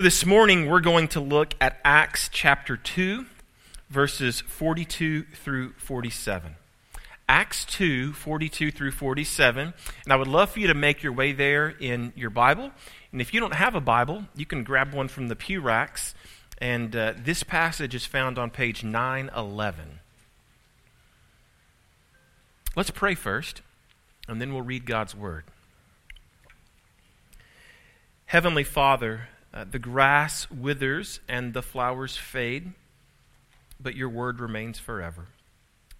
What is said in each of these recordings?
This morning, we're going to look at Acts chapter 2, verses 42 through 47. Acts 2, 42 through 47. And I would love for you to make your way there in your Bible. And if you don't have a Bible, you can grab one from the pew racks. And uh, this passage is found on page 911. Let's pray first, and then we'll read God's Word. Heavenly Father, uh, the grass withers and the flowers fade, but your word remains forever.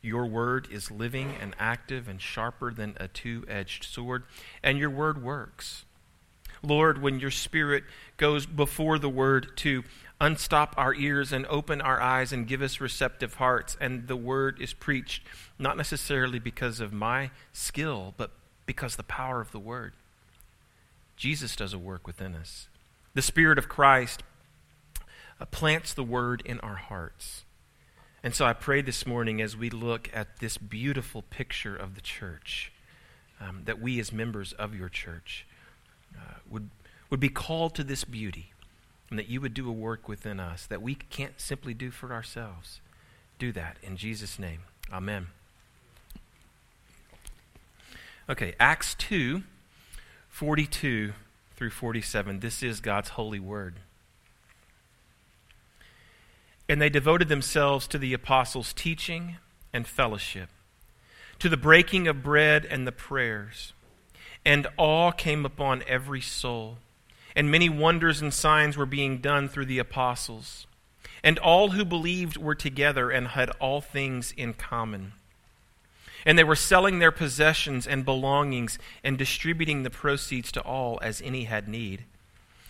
Your word is living and active and sharper than a two edged sword, and your word works. Lord, when your spirit goes before the word to unstop our ears and open our eyes and give us receptive hearts, and the word is preached, not necessarily because of my skill, but because the power of the word. Jesus does a work within us. The Spirit of Christ uh, plants the word in our hearts. And so I pray this morning as we look at this beautiful picture of the church, um, that we as members of your church uh, would, would be called to this beauty, and that you would do a work within us that we can't simply do for ourselves. Do that in Jesus' name. Amen. Okay, Acts 2 42 through 47. This is God's holy word. And they devoted themselves to the apostles' teaching and fellowship, to the breaking of bread and the prayers. And awe came upon every soul, and many wonders and signs were being done through the apostles. And all who believed were together and had all things in common and they were selling their possessions and belongings and distributing the proceeds to all as any had need.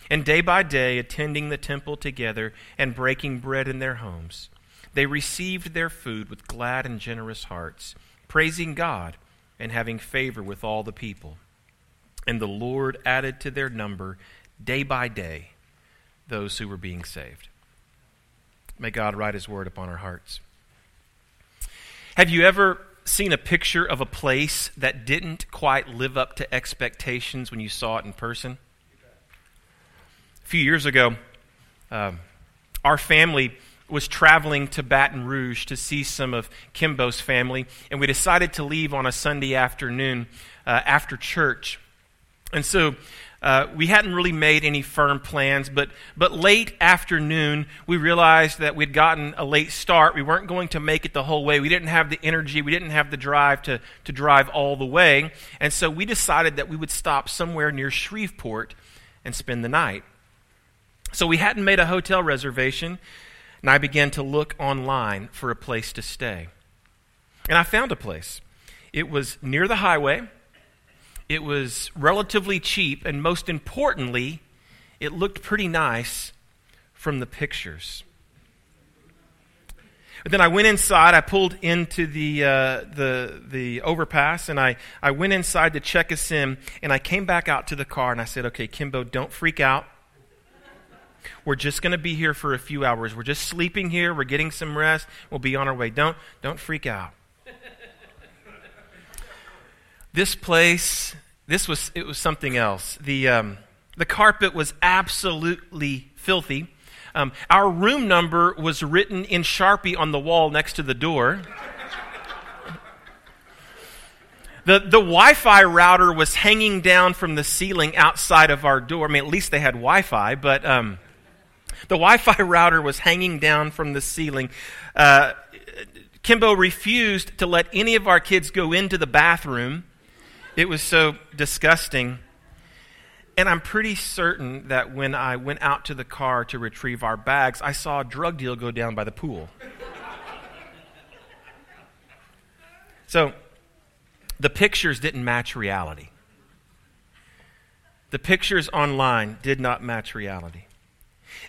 And day by day, attending the temple together and breaking bread in their homes, they received their food with glad and generous hearts, praising God and having favor with all the people. And the Lord added to their number day by day those who were being saved. May God write his word upon our hearts. Have you ever seen a picture of a place that didn't quite live up to expectations when you saw it in person? A few years ago, uh, our family was traveling to Baton Rouge to see some of Kimbo's family, and we decided to leave on a Sunday afternoon uh, after church. And so uh, we hadn't really made any firm plans, but, but late afternoon, we realized that we'd gotten a late start. We weren't going to make it the whole way. We didn't have the energy, we didn't have the drive to, to drive all the way. And so we decided that we would stop somewhere near Shreveport and spend the night. So we hadn't made a hotel reservation, and I began to look online for a place to stay. And I found a place. It was near the highway. It was relatively cheap, and most importantly, it looked pretty nice from the pictures. But then I went inside. I pulled into the, uh, the, the overpass and I, I went inside to check us in. And I came back out to the car and I said, Okay, Kimbo, don't freak out. We're just going to be here for a few hours. We're just sleeping here. We're getting some rest. We'll be on our way. Don't, don't freak out. This place this was it was something else. The um, the carpet was absolutely filthy. Um, our room number was written in Sharpie on the wall next to the door. The, the Wi Fi router was hanging down from the ceiling outside of our door. I mean, at least they had Wi Fi, but um, the Wi Fi router was hanging down from the ceiling. Uh, Kimbo refused to let any of our kids go into the bathroom it was so disgusting. And I'm pretty certain that when I went out to the car to retrieve our bags, I saw a drug deal go down by the pool. so the pictures didn't match reality. The pictures online did not match reality.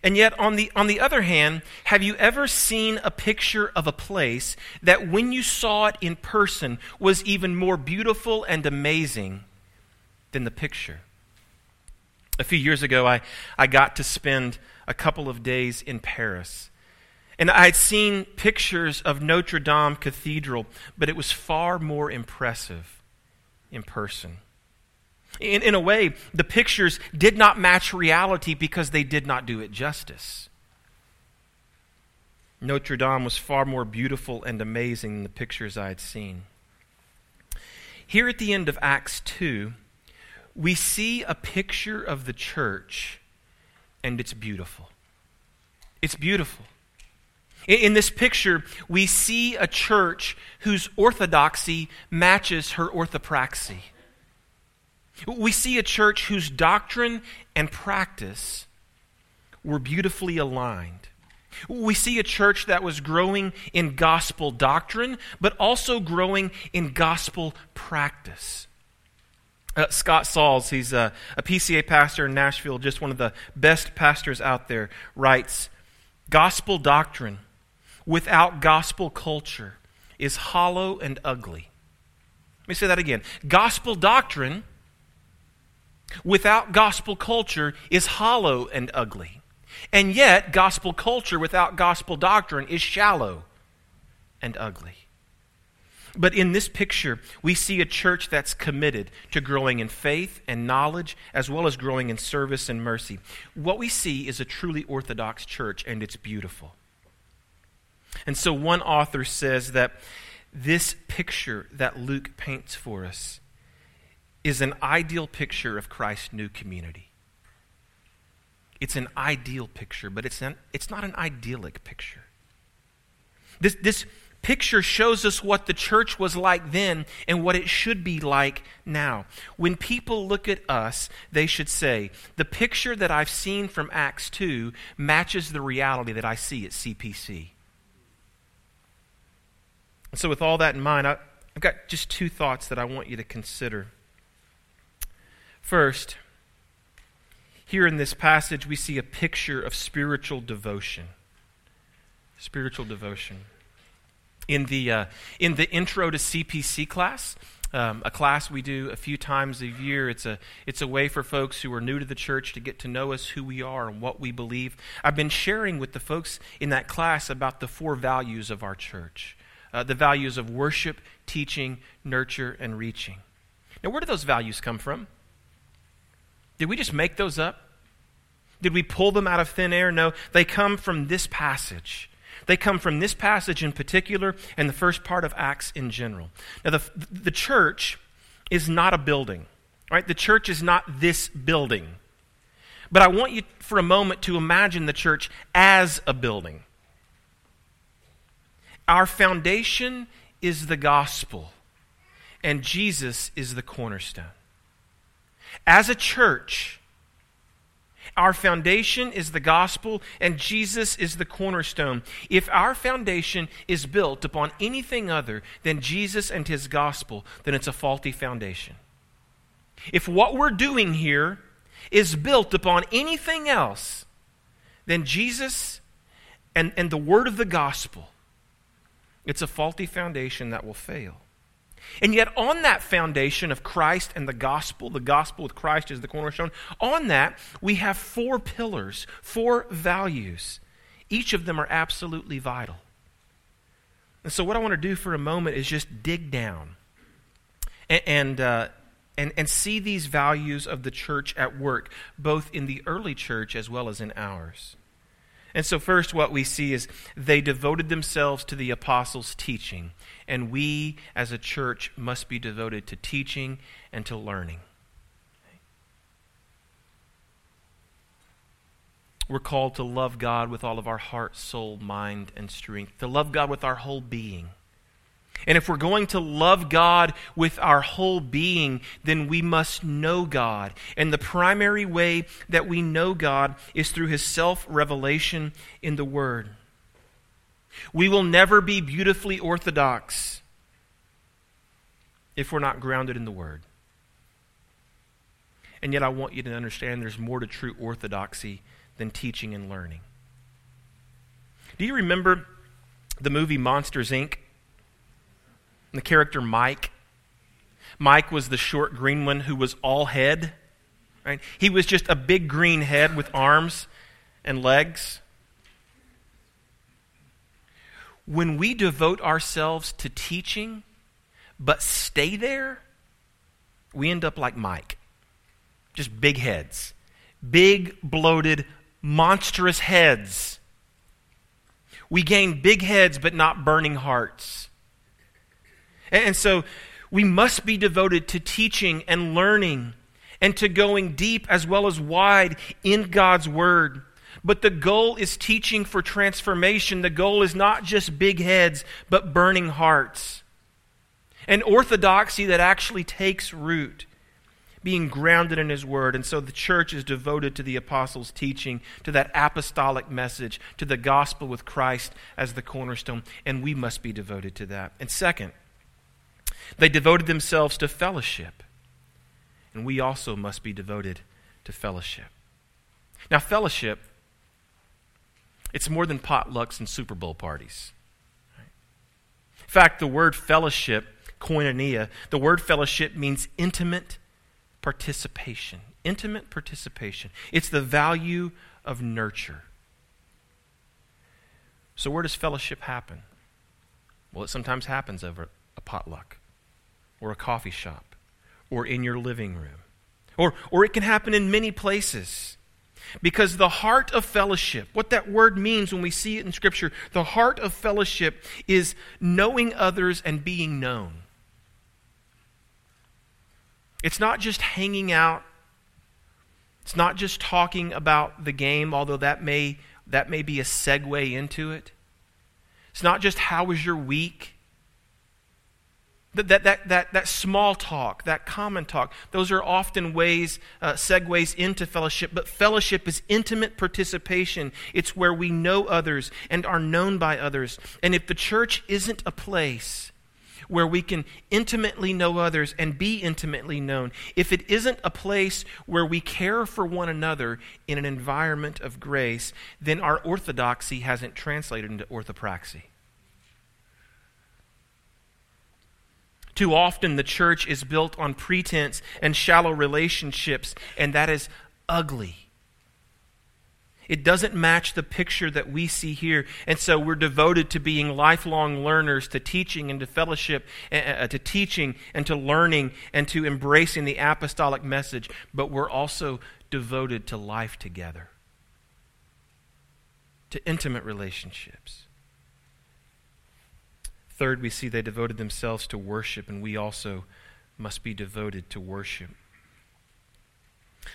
And yet, on the, on the other hand, have you ever seen a picture of a place that when you saw it in person was even more beautiful and amazing than the picture? A few years ago, I, I got to spend a couple of days in Paris. And I had seen pictures of Notre Dame Cathedral, but it was far more impressive in person. In, in a way, the pictures did not match reality because they did not do it justice. Notre Dame was far more beautiful and amazing than the pictures I had seen. Here at the end of Acts 2, we see a picture of the church, and it's beautiful. It's beautiful. In this picture, we see a church whose orthodoxy matches her orthopraxy. We see a church whose doctrine and practice were beautifully aligned. We see a church that was growing in gospel doctrine, but also growing in gospel practice. Uh, Scott Sauls, he's a, a PCA pastor in Nashville, just one of the best pastors out there, writes Gospel doctrine without gospel culture is hollow and ugly. Let me say that again. Gospel doctrine without gospel culture is hollow and ugly. And yet, gospel culture without gospel doctrine is shallow and ugly. But in this picture, we see a church that's committed to growing in faith and knowledge, as well as growing in service and mercy. What we see is a truly orthodox church, and it's beautiful. And so, one author says that this picture that Luke paints for us is an ideal picture of Christ's new community. It's an ideal picture, but it's, an, it's not an idyllic picture. This, this picture shows us what the church was like then and what it should be like now. When people look at us, they should say, The picture that I've seen from Acts 2 matches the reality that I see at CPC. And so, with all that in mind, I, I've got just two thoughts that I want you to consider. First, here in this passage, we see a picture of spiritual devotion. Spiritual devotion. In the, uh, in the intro to CPC class, um, a class we do a few times a year. It's a, it's a way for folks who are new to the church to get to know us, who we are, and what we believe. I've been sharing with the folks in that class about the four values of our church uh, the values of worship, teaching, nurture, and reaching. Now, where do those values come from? Did we just make those up? Did we pull them out of thin air? No, they come from this passage. They come from this passage in particular and the first part of Acts in general. Now, the, the church is not a building, right? The church is not this building. But I want you for a moment to imagine the church as a building. Our foundation is the gospel, and Jesus is the cornerstone. As a church, our foundation is the gospel, and Jesus is the cornerstone. If our foundation is built upon anything other than Jesus and his gospel, then it's a faulty foundation. If what we're doing here is built upon anything else than Jesus and, and the word of the gospel, it's a faulty foundation that will fail. And yet, on that foundation of Christ and the gospel, the gospel with Christ is the cornerstone, on that we have four pillars, four values. Each of them are absolutely vital. And so, what I want to do for a moment is just dig down and, and, uh, and, and see these values of the church at work, both in the early church as well as in ours. And so, first, what we see is they devoted themselves to the apostles' teaching. And we, as a church, must be devoted to teaching and to learning. We're called to love God with all of our heart, soul, mind, and strength, to love God with our whole being. And if we're going to love God with our whole being, then we must know God. And the primary way that we know God is through His self revelation in the Word. We will never be beautifully orthodox if we're not grounded in the Word. And yet, I want you to understand there's more to true orthodoxy than teaching and learning. Do you remember the movie Monsters, Inc.? The character Mike. Mike was the short green one who was all head. Right? He was just a big green head with arms and legs. When we devote ourselves to teaching, but stay there, we end up like Mike. just big heads. Big, bloated, monstrous heads. We gain big heads, but not burning hearts. And so we must be devoted to teaching and learning and to going deep as well as wide in God's Word. But the goal is teaching for transformation. The goal is not just big heads, but burning hearts. An orthodoxy that actually takes root, being grounded in His Word. And so the church is devoted to the apostles' teaching, to that apostolic message, to the gospel with Christ as the cornerstone. And we must be devoted to that. And second, they devoted themselves to fellowship and we also must be devoted to fellowship. Now, fellowship, it's more than potlucks and Super Bowl parties. In fact, the word fellowship, koinonia, the word fellowship means intimate participation. Intimate participation. It's the value of nurture. So, where does fellowship happen? Well, it sometimes happens over a potluck or a coffee shop or in your living room. Or, or it can happen in many places. Because the heart of fellowship, what that word means when we see it in Scripture, the heart of fellowship is knowing others and being known. It's not just hanging out. It's not just talking about the game, although that may, that may be a segue into it. It's not just how was your week. That, that, that, that, that small talk, that common talk, those are often ways, uh, segues into fellowship. But fellowship is intimate participation. It's where we know others and are known by others. And if the church isn't a place where we can intimately know others and be intimately known, if it isn't a place where we care for one another in an environment of grace, then our orthodoxy hasn't translated into orthopraxy. Too often, the church is built on pretense and shallow relationships, and that is ugly. It doesn't match the picture that we see here. And so we're devoted to being lifelong learners, to teaching and to fellowship, uh, to teaching and to learning and to embracing the apostolic message. But we're also devoted to life together, to intimate relationships. Third, we see they devoted themselves to worship, and we also must be devoted to worship.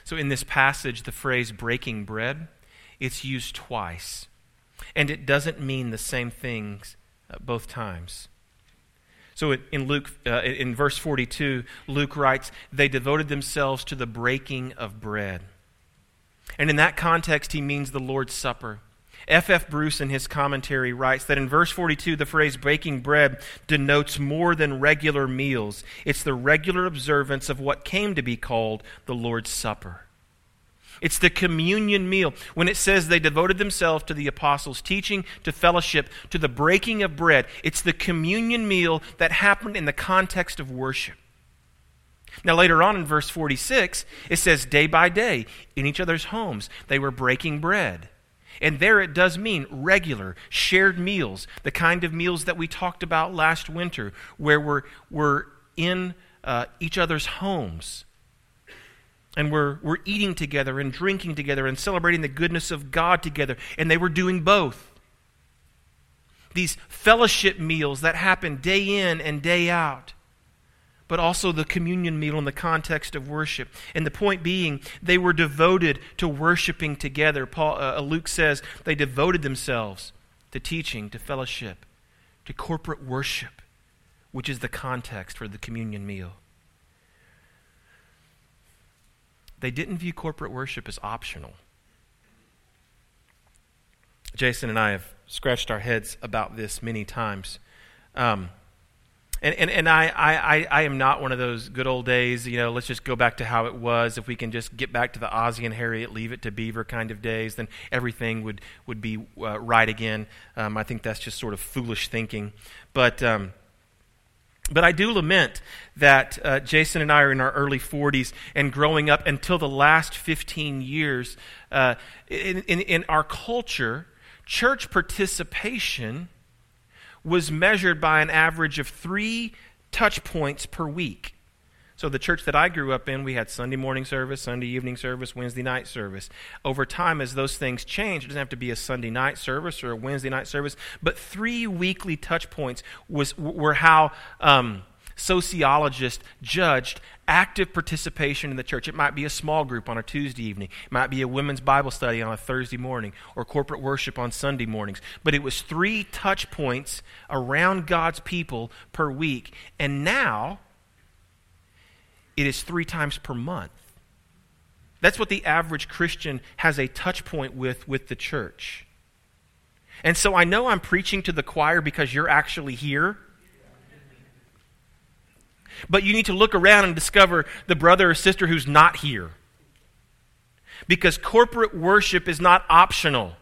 So, in this passage, the phrase breaking bread, it's used twice. And it doesn't mean the same things uh, both times. So in Luke, uh, in verse 42, Luke writes, they devoted themselves to the breaking of bread. And in that context, he means the Lord's Supper. F. F. Bruce, in his commentary, writes that in verse 42, the phrase breaking bread denotes more than regular meals. It's the regular observance of what came to be called the Lord's Supper. It's the communion meal. When it says they devoted themselves to the apostles' teaching, to fellowship, to the breaking of bread, it's the communion meal that happened in the context of worship. Now, later on in verse 46, it says, day by day, in each other's homes, they were breaking bread. And there it does mean regular, shared meals, the kind of meals that we talked about last winter, where we're, we're in uh, each other's homes. And we're, we're eating together and drinking together and celebrating the goodness of God together. And they were doing both. These fellowship meals that happen day in and day out but also the communion meal in the context of worship. And the point being, they were devoted to worshiping together. Paul, uh, Luke says they devoted themselves to teaching, to fellowship, to corporate worship, which is the context for the communion meal. They didn't view corporate worship as optional. Jason and I have scratched our heads about this many times. Um, and, and, and I, I, I am not one of those good old days, you know, let's just go back to how it was. If we can just get back to the Ozzie and Harriet, leave it to Beaver kind of days, then everything would, would be uh, right again. Um, I think that's just sort of foolish thinking. But, um, but I do lament that uh, Jason and I are in our early 40s and growing up until the last 15 years. Uh, in, in, in our culture, church participation was measured by an average of three touch points per week. So, the church that I grew up in, we had Sunday morning service, Sunday evening service, Wednesday night service. Over time, as those things change, it doesn't have to be a Sunday night service or a Wednesday night service, but three weekly touch points was, were how um, sociologists judged active participation in the church. It might be a small group on a Tuesday evening, it might be a women's Bible study on a Thursday morning, or corporate worship on Sunday mornings. But it was three touch points around God's people per week. And now, it is three times per month. That's what the average Christian has a touch point with with the church. And so I know I'm preaching to the choir because you're actually here. But you need to look around and discover the brother or sister who's not here. Because corporate worship is not optional.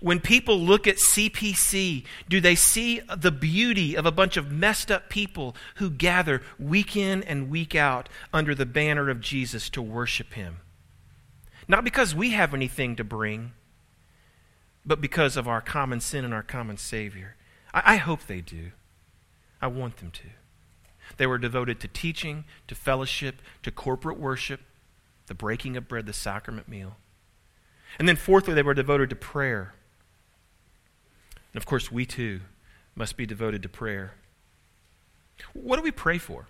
When people look at CPC, do they see the beauty of a bunch of messed up people who gather week in and week out under the banner of Jesus to worship Him? Not because we have anything to bring, but because of our common sin and our common Savior. I, I hope they do. I want them to. They were devoted to teaching, to fellowship, to corporate worship, the breaking of bread, the sacrament meal. And then, fourthly, they were devoted to prayer. And of course, we too must be devoted to prayer. What do we pray for?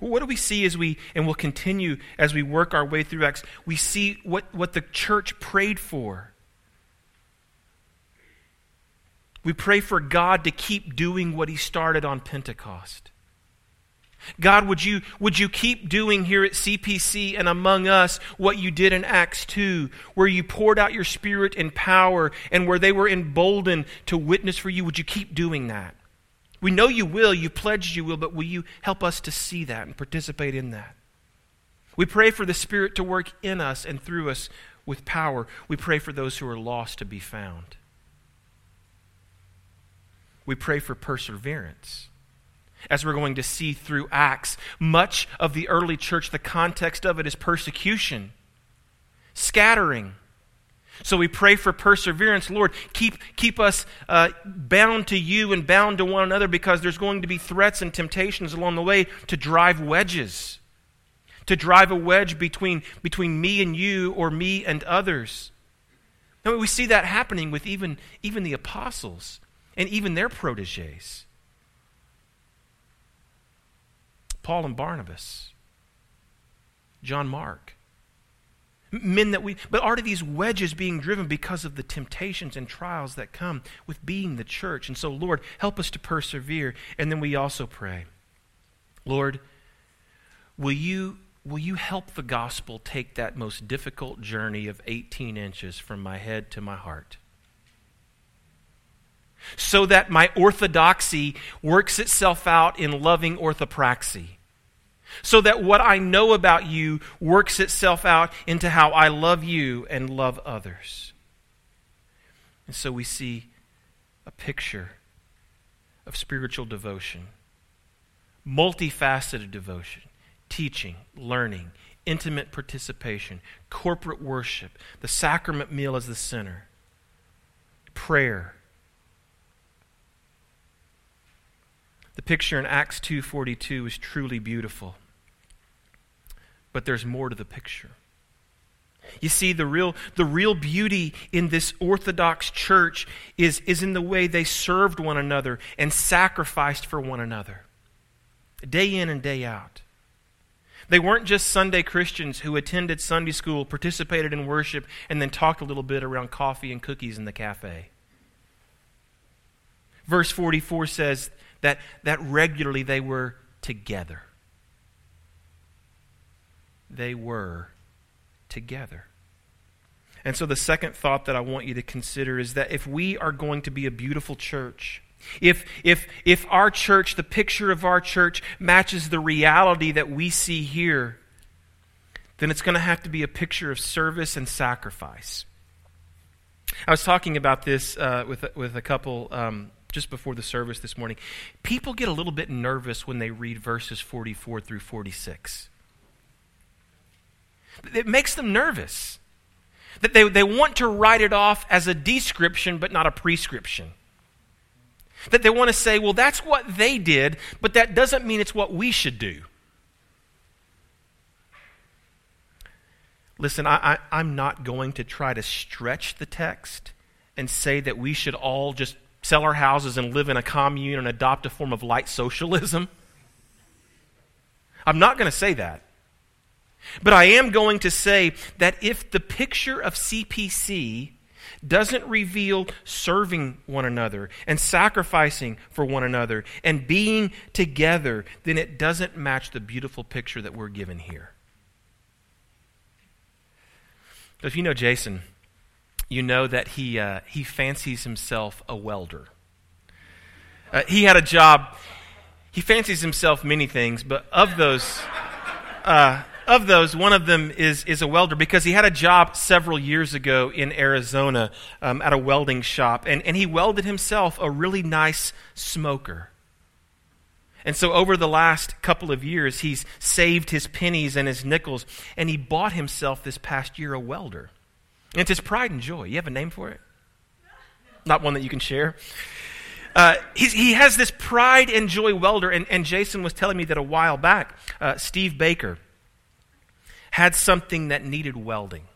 What do we see as we, and we'll continue as we work our way through Acts? We see what, what the church prayed for. We pray for God to keep doing what He started on Pentecost. God, would you, would you keep doing here at CPC and among us what you did in Acts 2, where you poured out your Spirit and power and where they were emboldened to witness for you? Would you keep doing that? We know you will. You pledged you will, but will you help us to see that and participate in that? We pray for the Spirit to work in us and through us with power. We pray for those who are lost to be found. We pray for perseverance as we're going to see through Acts. Much of the early church, the context of it is persecution, scattering. So we pray for perseverance. Lord, keep, keep us uh, bound to you and bound to one another because there's going to be threats and temptations along the way to drive wedges, to drive a wedge between, between me and you or me and others. Now, we see that happening with even, even the apostles and even their proteges. Paul and Barnabas, John Mark. Men that we, but are these wedges being driven because of the temptations and trials that come with being the church? And so, Lord, help us to persevere. And then we also pray, Lord, will you, will you help the gospel take that most difficult journey of 18 inches from my head to my heart? So that my orthodoxy works itself out in loving orthopraxy. So that what I know about you works itself out into how I love you and love others. And so we see a picture of spiritual devotion, multifaceted devotion, teaching, learning, intimate participation, corporate worship, the sacrament meal as the center, prayer picture in Acts 2:42 is truly beautiful. But there's more to the picture. You see, the real, the real beauty in this Orthodox church is, is in the way they served one another and sacrificed for one another, day in and day out. They weren't just Sunday Christians who attended Sunday school, participated in worship, and then talked a little bit around coffee and cookies in the cafe. Verse 44 says, that, that regularly they were together. They were together. And so, the second thought that I want you to consider is that if we are going to be a beautiful church, if, if, if our church, the picture of our church, matches the reality that we see here, then it's going to have to be a picture of service and sacrifice. I was talking about this uh, with, with a couple um, just before the service this morning. People get a little bit nervous when they read verses 44 through 46. It makes them nervous. That they, they want to write it off as a description but not a prescription. That they want to say, well, that's what they did, but that doesn't mean it's what we should do. Listen, I, I, am not going to try to stretch the text and say that we should all just sell our houses and live in a commune and adopt a form of light socialism. I'm not going to say that. But I am going to say that if the picture of CPC doesn't reveal serving one another and sacrificing for one another and being together, then it doesn't match the beautiful picture that we're given here. So if you know Jason, you know that he, uh, he fancies himself a welder. Uh, he had a job, he fancies himself many things, but of those, uh, of those, one of them is, is a welder because he had a job several years ago in Arizona um, at a welding shop, and, and he welded himself a really nice smoker. And so, over the last couple of years, he's saved his pennies and his nickels, and he bought himself this past year a welder. And it's his pride and joy. You have a name for it? Not one that you can share. Uh, he has this pride and joy welder, and, and, Jason was telling me that a while back, uh, Steve Baker had something that needed welding.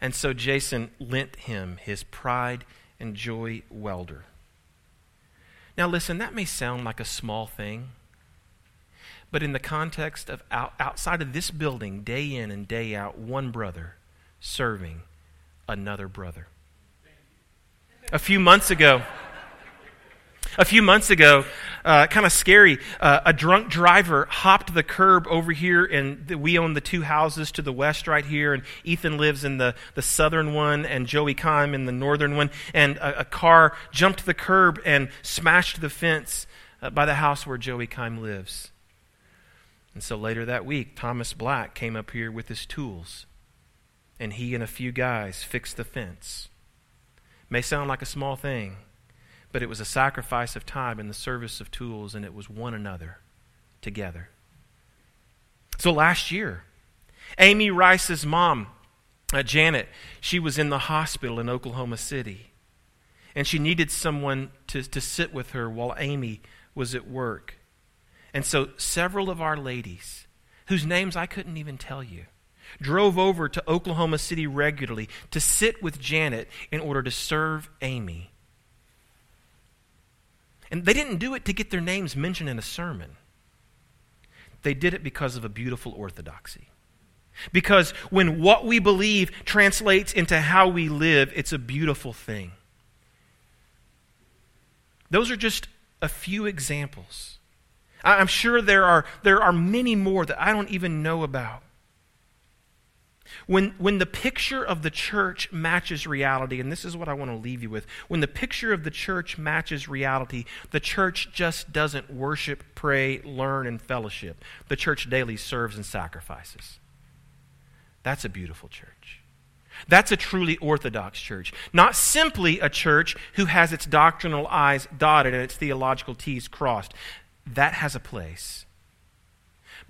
And so Jason lent him his pride and joy welder. Now, listen, that may sound like a small thing, but in the context of out, outside of this building, day in and day out, one brother serving another brother. A few months ago, a few months ago, uh, kind of scary, uh, a drunk driver hopped the curb over here, and we own the two houses to the west right here, and Ethan lives in the, the southern one, and Joey Kime in the northern one, and a, a car jumped the curb and smashed the fence uh, by the house where Joey Kime lives. And so later that week, Thomas Black came up here with his tools, and he and a few guys fixed the fence. May sound like a small thing but it was a sacrifice of time and the service of tools, and it was one another together. So last year, Amy Rice's mom, uh, Janet, she was in the hospital in Oklahoma City. And she needed someone to, to sit with her while Amy was at work. And so several of our ladies, whose names I couldn't even tell you, drove over to Oklahoma City regularly to sit with Janet in order to serve Amy and they didn't do it to get their names mentioned in a sermon. They did it because of a beautiful orthodoxy. Because when what we believe translates into how we live, it's a beautiful thing. Those are just a few examples. I'm sure there are, there are many more that I don't even know about. When, when the picture of the church matches reality, and this is what I want to leave you with when the picture of the church matches reality, the church just doesn't worship, pray, learn, and fellowship. The church daily serves and sacrifices. That's a beautiful church. That's a truly orthodox church. Not simply a church who has its doctrinal I's dotted and its theological T's crossed. That has a place.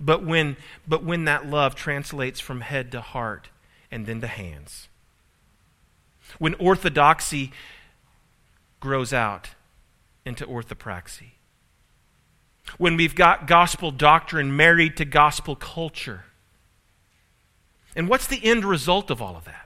But when, but when that love translates from head to heart and then to hands, when orthodoxy grows out into orthopraxy, when we've got gospel doctrine married to gospel culture. And what's the end result of all of that?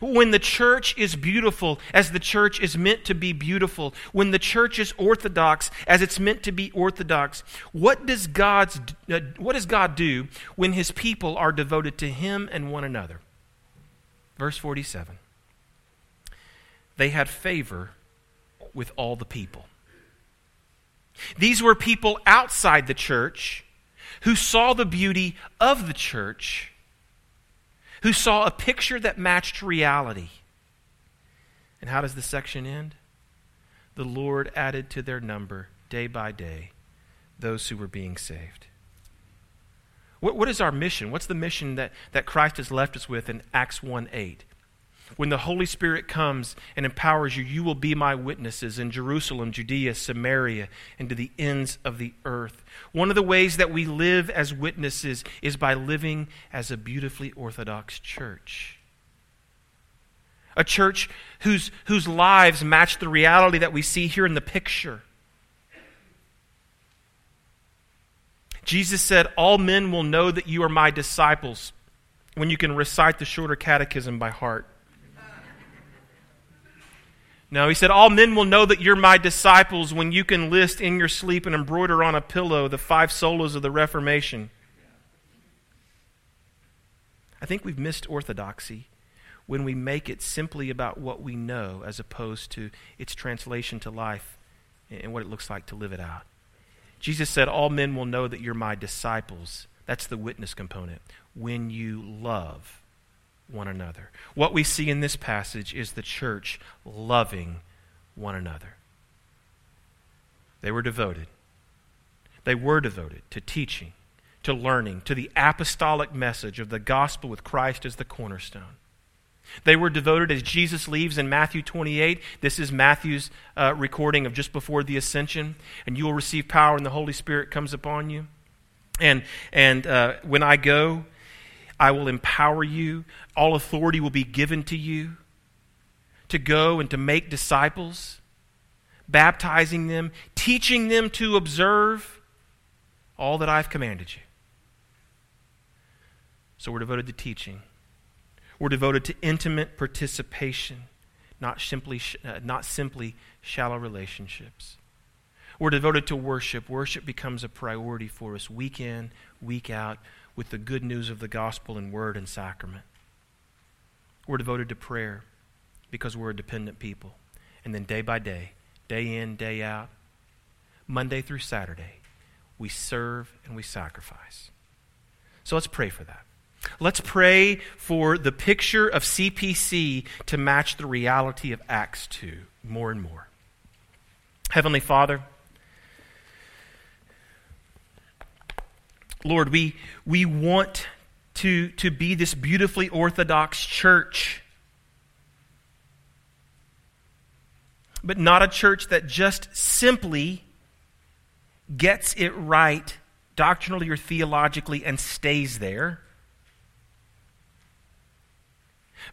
When the church is beautiful as the church is meant to be beautiful, when the church is orthodox as it's meant to be orthodox, what does, God's, uh, what does God do when his people are devoted to him and one another? Verse 47 They had favor with all the people. These were people outside the church who saw the beauty of the church who saw a picture that matched reality. And how does the section end? The Lord added to their number day by day those who were being saved. What, what is our mission? What's the mission that, that Christ has left us with in Acts 1 8? When the Holy Spirit comes and empowers you, you will be my witnesses in Jerusalem, Judea, Samaria, and to the ends of the earth. One of the ways that we live as witnesses is by living as a beautifully Orthodox church. a church whose, whose lives match the reality that we see here in the picture. Jesus said, All men will know that you are my disciples when you can recite the shorter catechism by heart. No, he said, All men will know that you're my disciples when you can list in your sleep and embroider on a pillow the five solas of the Reformation. I think we've missed orthodoxy when we make it simply about what we know as opposed to its translation to life and what it looks like to live it out. Jesus said, All men will know that you're my disciples. That's the witness component. When you love one another. What we see in this passage is the church loving one another. They were devoted. They were devoted to teaching, to learning, to the apostolic message of the gospel with Christ as the cornerstone. They were devoted as Jesus leaves in Matthew 28. This is Matthew's uh, recording of just before the ascension. And you will receive power when the Holy Spirit comes upon you. And, and uh, when I go, I will empower you. All authority will be given to you to go and to make disciples, baptizing them, teaching them to observe all that I've commanded you. So we're devoted to teaching. We're devoted to intimate participation, not simply, uh, not simply shallow relationships. We're devoted to worship. Worship becomes a priority for us week in, week out with the good news of the gospel in word and sacrament. We're devoted to prayer because we're a dependent people. And then day by day, day in, day out, Monday through Saturday, we serve and we sacrifice. So let's pray for that. Let's pray for the picture of CPC to match the reality of Acts 2 more and more. Heavenly Father, Lord, we, we want to, to be this beautifully orthodox church, but not a church that just simply gets it right doctrinally or theologically and stays there,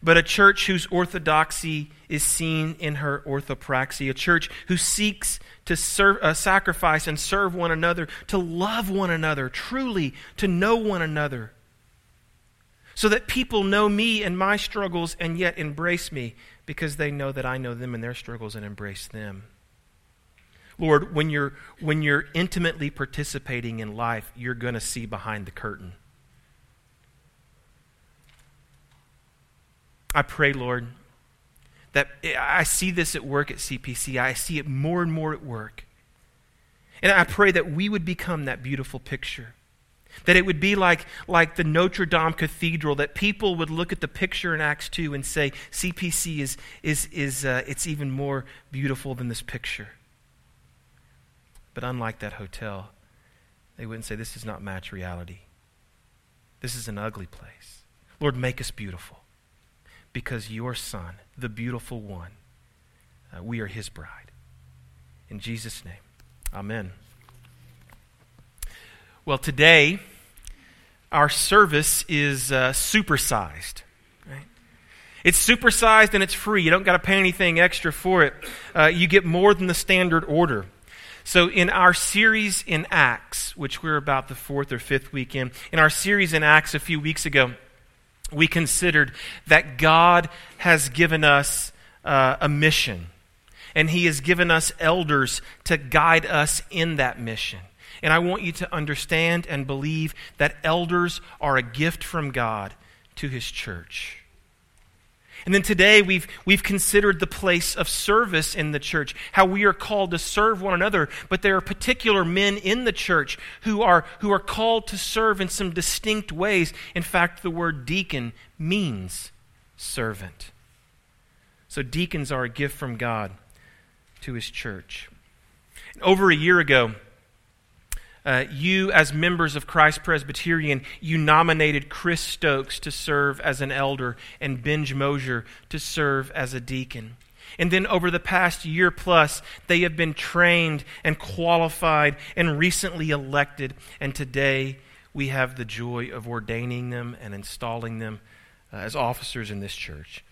but a church whose orthodoxy is seen in her orthopraxy, a church who seeks to serve, uh, sacrifice and serve one another, to love one another, truly to know one another, so that people know me and my struggles and yet embrace me because they know that I know them and their struggles and embrace them. Lord, when you're, when you're intimately participating in life, you're going to see behind the curtain. I pray, Lord, that I see this at work at CPC. I see it more and more at work. And I pray that we would become that beautiful picture. That it would be like, like the Notre Dame Cathedral, that people would look at the picture in Acts 2 and say, CPC is, is, is uh, it's even more beautiful than this picture. But unlike that hotel, they wouldn't say, this does not match reality. This is an ugly place. Lord, make us beautiful because your Son, the beautiful one, uh, we are his bride. In Jesus' name, amen. Well, today, our service is uh, supersized. Right? It's supersized and it's free. You don't got to pay anything extra for it. Uh, you get more than the standard order. So, in our series in Acts, which we're about the fourth or fifth week in, in our series in Acts a few weeks ago, we considered that God has given us uh, a mission, and He has given us elders to guide us in that mission. And I want you to understand and believe that elders are a gift from God to His church. And then today we've, we've considered the place of service in the church, how we are called to serve one another, but there are particular men in the church who are, who are called to serve in some distinct ways. In fact, the word deacon means servant. So deacons are a gift from God to his church. Over a year ago, uh, you, as members of Christ Presbyterian, you nominated Chris Stokes to serve as an elder and Benj Mosier to serve as a deacon. And then over the past year plus, they have been trained and qualified and recently elected. And today, we have the joy of ordaining them and installing them uh, as officers in this church.